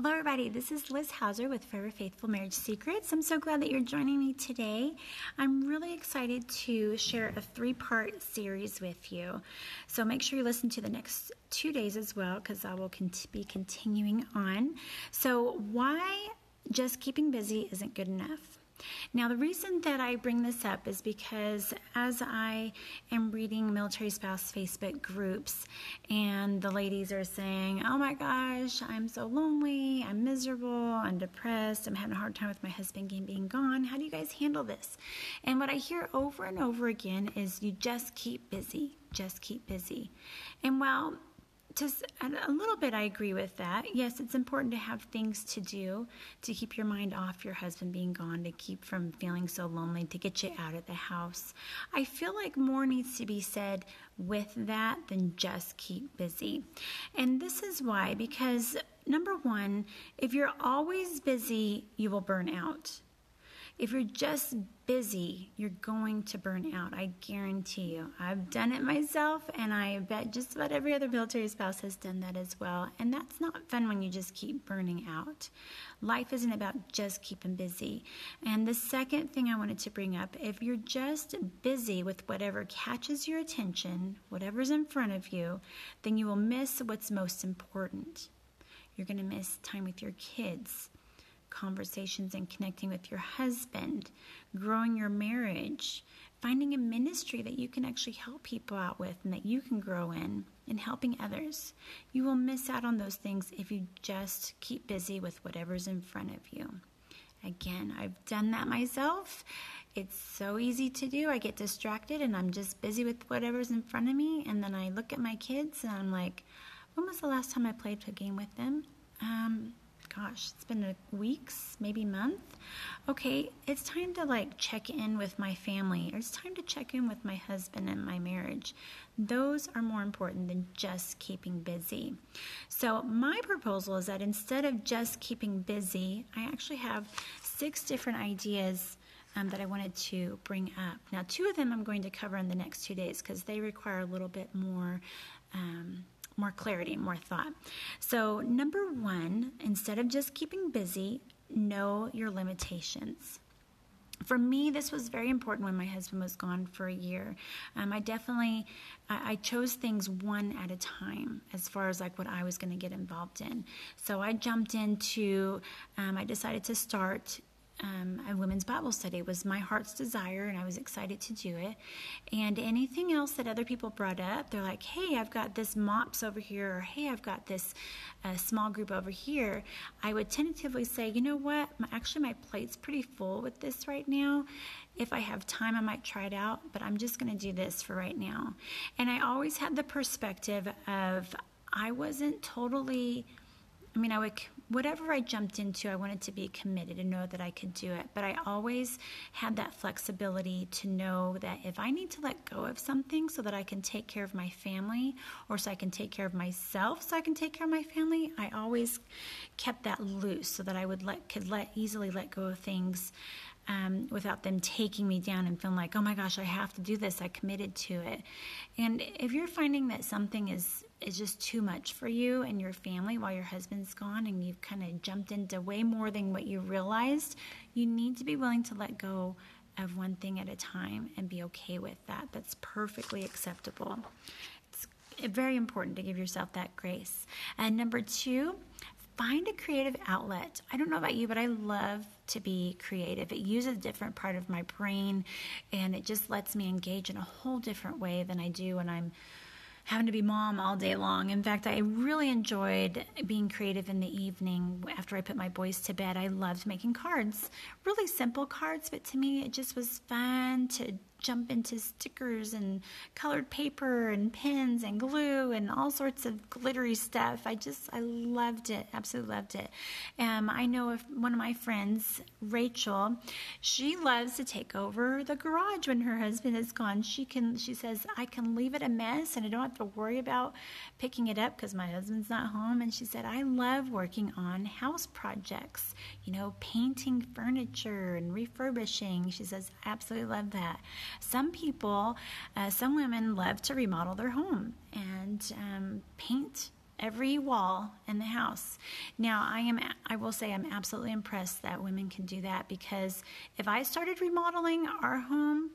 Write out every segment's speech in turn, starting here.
Hello, everybody. This is Liz Hauser with Forever Faithful Marriage Secrets. I'm so glad that you're joining me today. I'm really excited to share a three part series with you. So make sure you listen to the next two days as well because I will be continuing on. So, why just keeping busy isn't good enough? Now, the reason that I bring this up is because as I am reading military spouse Facebook groups, and the ladies are saying, Oh my gosh, I'm so lonely, I'm miserable, I'm depressed, I'm having a hard time with my husband being gone. How do you guys handle this? And what I hear over and over again is you just keep busy, just keep busy. And while just a little bit I agree with that. Yes, it's important to have things to do to keep your mind off your husband being gone, to keep from feeling so lonely, to get you out of the house. I feel like more needs to be said with that than just keep busy. And this is why because number 1, if you're always busy, you will burn out. If you're just busy, you're going to burn out. I guarantee you. I've done it myself, and I bet just about every other military spouse has done that as well. And that's not fun when you just keep burning out. Life isn't about just keeping busy. And the second thing I wanted to bring up if you're just busy with whatever catches your attention, whatever's in front of you, then you will miss what's most important. You're going to miss time with your kids conversations and connecting with your husband, growing your marriage, finding a ministry that you can actually help people out with and that you can grow in, and helping others. You will miss out on those things if you just keep busy with whatever's in front of you. Again, I've done that myself. It's so easy to do. I get distracted and I'm just busy with whatever's in front of me. And then I look at my kids and I'm like, when was the last time I played a game with them? Um, gosh, it's been weeks, maybe month. Okay, it's time to like check in with my family. It's time to check in with my husband and my marriage. Those are more important than just keeping busy. So, my proposal is that instead of just keeping busy, I actually have six different ideas um, that I wanted to bring up. Now, two of them I'm going to cover in the next two days because they require a little bit more. Um, more clarity, more thought. So, number one, instead of just keeping busy, know your limitations. For me, this was very important when my husband was gone for a year. Um, I definitely, I, I chose things one at a time as far as like what I was going to get involved in. So I jumped into, um, I decided to start um, a women's Bible study. It was my heart's desire, and I was excited to do it. And anything else that other people brought up, they're like, hey, I've got this MOPS over here, or hey, I've got this uh, small group over here. I would tentatively say, you know what, my, actually, my plate's pretty full with this right now. If I have time, I might try it out, but I'm just going to do this for right now. And I always had the perspective of I wasn't totally I mean, I would, whatever I jumped into, I wanted to be committed and know that I could do it. But I always had that flexibility to know that if I need to let go of something so that I can take care of my family or so I can take care of myself so I can take care of my family, I always kept that loose so that I would let, could let easily let go of things um, without them taking me down and feeling like, oh my gosh, I have to do this. I committed to it. And if you're finding that something is is just too much for you and your family while your husband's gone and you've kind of jumped into way more than what you realized, you need to be willing to let go of one thing at a time and be okay with that. That's perfectly acceptable. It's very important to give yourself that grace. And number two, find a creative outlet. I don't know about you, but I love to be creative. It uses a different part of my brain and it just lets me engage in a whole different way than I do when I'm having to be mom all day long. In fact, I really enjoyed being creative in the evening after I put my boys to bed. I loved making cards, really simple cards, but to me it just was fun to jump into stickers and colored paper and pens and glue and all sorts of glittery stuff. I just, I loved it, absolutely loved it. Um, I know of one of my friends, Rachel, she loves to take over the garage when her husband is gone. She can, she says, I can leave it a mess and I don't have to worry about picking it up because my husband's not home. And she said, I love working on house projects, you know, painting furniture and refurbishing. She says, absolutely love that. Some people, uh, some women love to remodel their home and um, paint every wall in the house. Now, I am I will say I'm absolutely impressed that women can do that because if I started remodeling our home,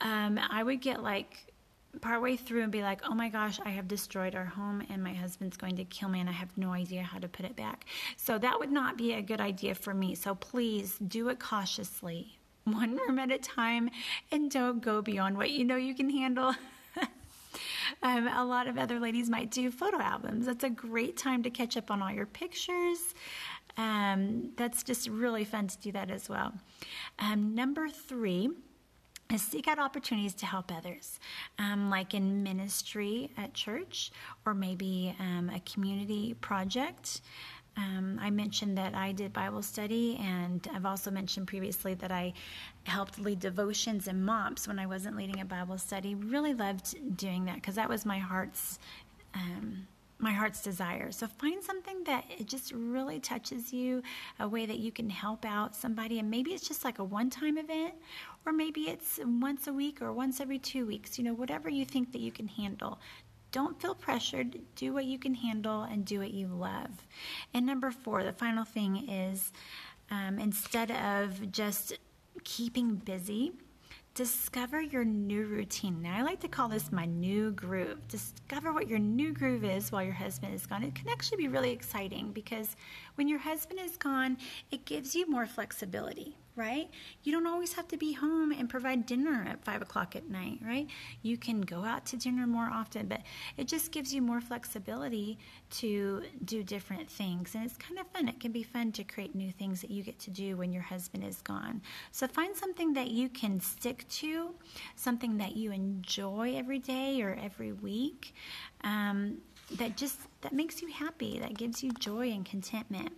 um, I would get like partway through and be like, "Oh my gosh, I have destroyed our home and my husband's going to kill me and I have no idea how to put it back." So that would not be a good idea for me. So please do it cautiously one room at a time and don't go beyond what you know you can handle. um, a lot of other ladies might do photo albums. That's a great time to catch up on all your pictures. Um, that's just really fun to do that as well. Um, number three is seek out opportunities to help others, um, like in ministry at church or maybe um, a community project. Um, I mentioned that I did Bible study, and I've also mentioned previously that I helped lead devotions and MOPS when I wasn't leading a Bible study. Really loved doing that because that was my heart's um, my heart's desire. So find something that it just really touches you, a way that you can help out somebody, and maybe it's just like a one-time event, or maybe it's once a week or once every two weeks. You know, whatever you think that you can handle. Don't feel pressured. Do what you can handle and do what you love. And number four, the final thing is um, instead of just keeping busy, discover your new routine. Now, I like to call this my new groove. Discover what your new groove is while your husband is gone. It can actually be really exciting because when your husband is gone, it gives you more flexibility, right? You don't always have to be home and provide dinner at five o'clock at night, right? You can go out to dinner more often, but it just gives you more flexibility to do different things. And it's kind of fun. It can be fun to create new things that you get to do when your husband is gone. So find something that you can stick to, something that you enjoy every day or every week. Um, that just that makes you happy that gives you joy and contentment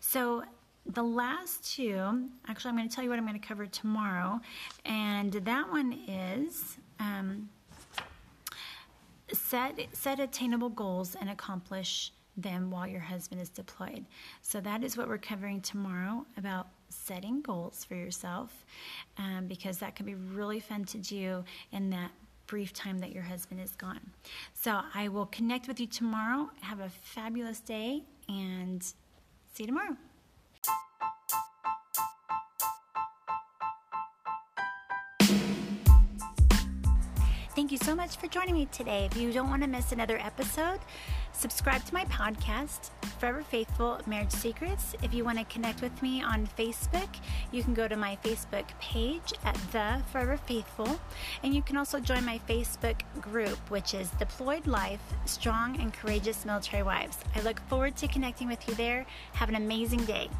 so the last two, actually, I'm going to tell you what I'm going to cover tomorrow, and that one is um, set set attainable goals and accomplish them while your husband is deployed. So that is what we're covering tomorrow about setting goals for yourself, um, because that can be really fun to do in that brief time that your husband is gone. So I will connect with you tomorrow. Have a fabulous day and see you tomorrow. Thank you so much for joining me today. If you don't want to miss another episode, subscribe to my podcast, Forever Faithful Marriage Secrets. If you want to connect with me on Facebook, you can go to my Facebook page at The Forever Faithful. And you can also join my Facebook group, which is Deployed Life Strong and Courageous Military Wives. I look forward to connecting with you there. Have an amazing day.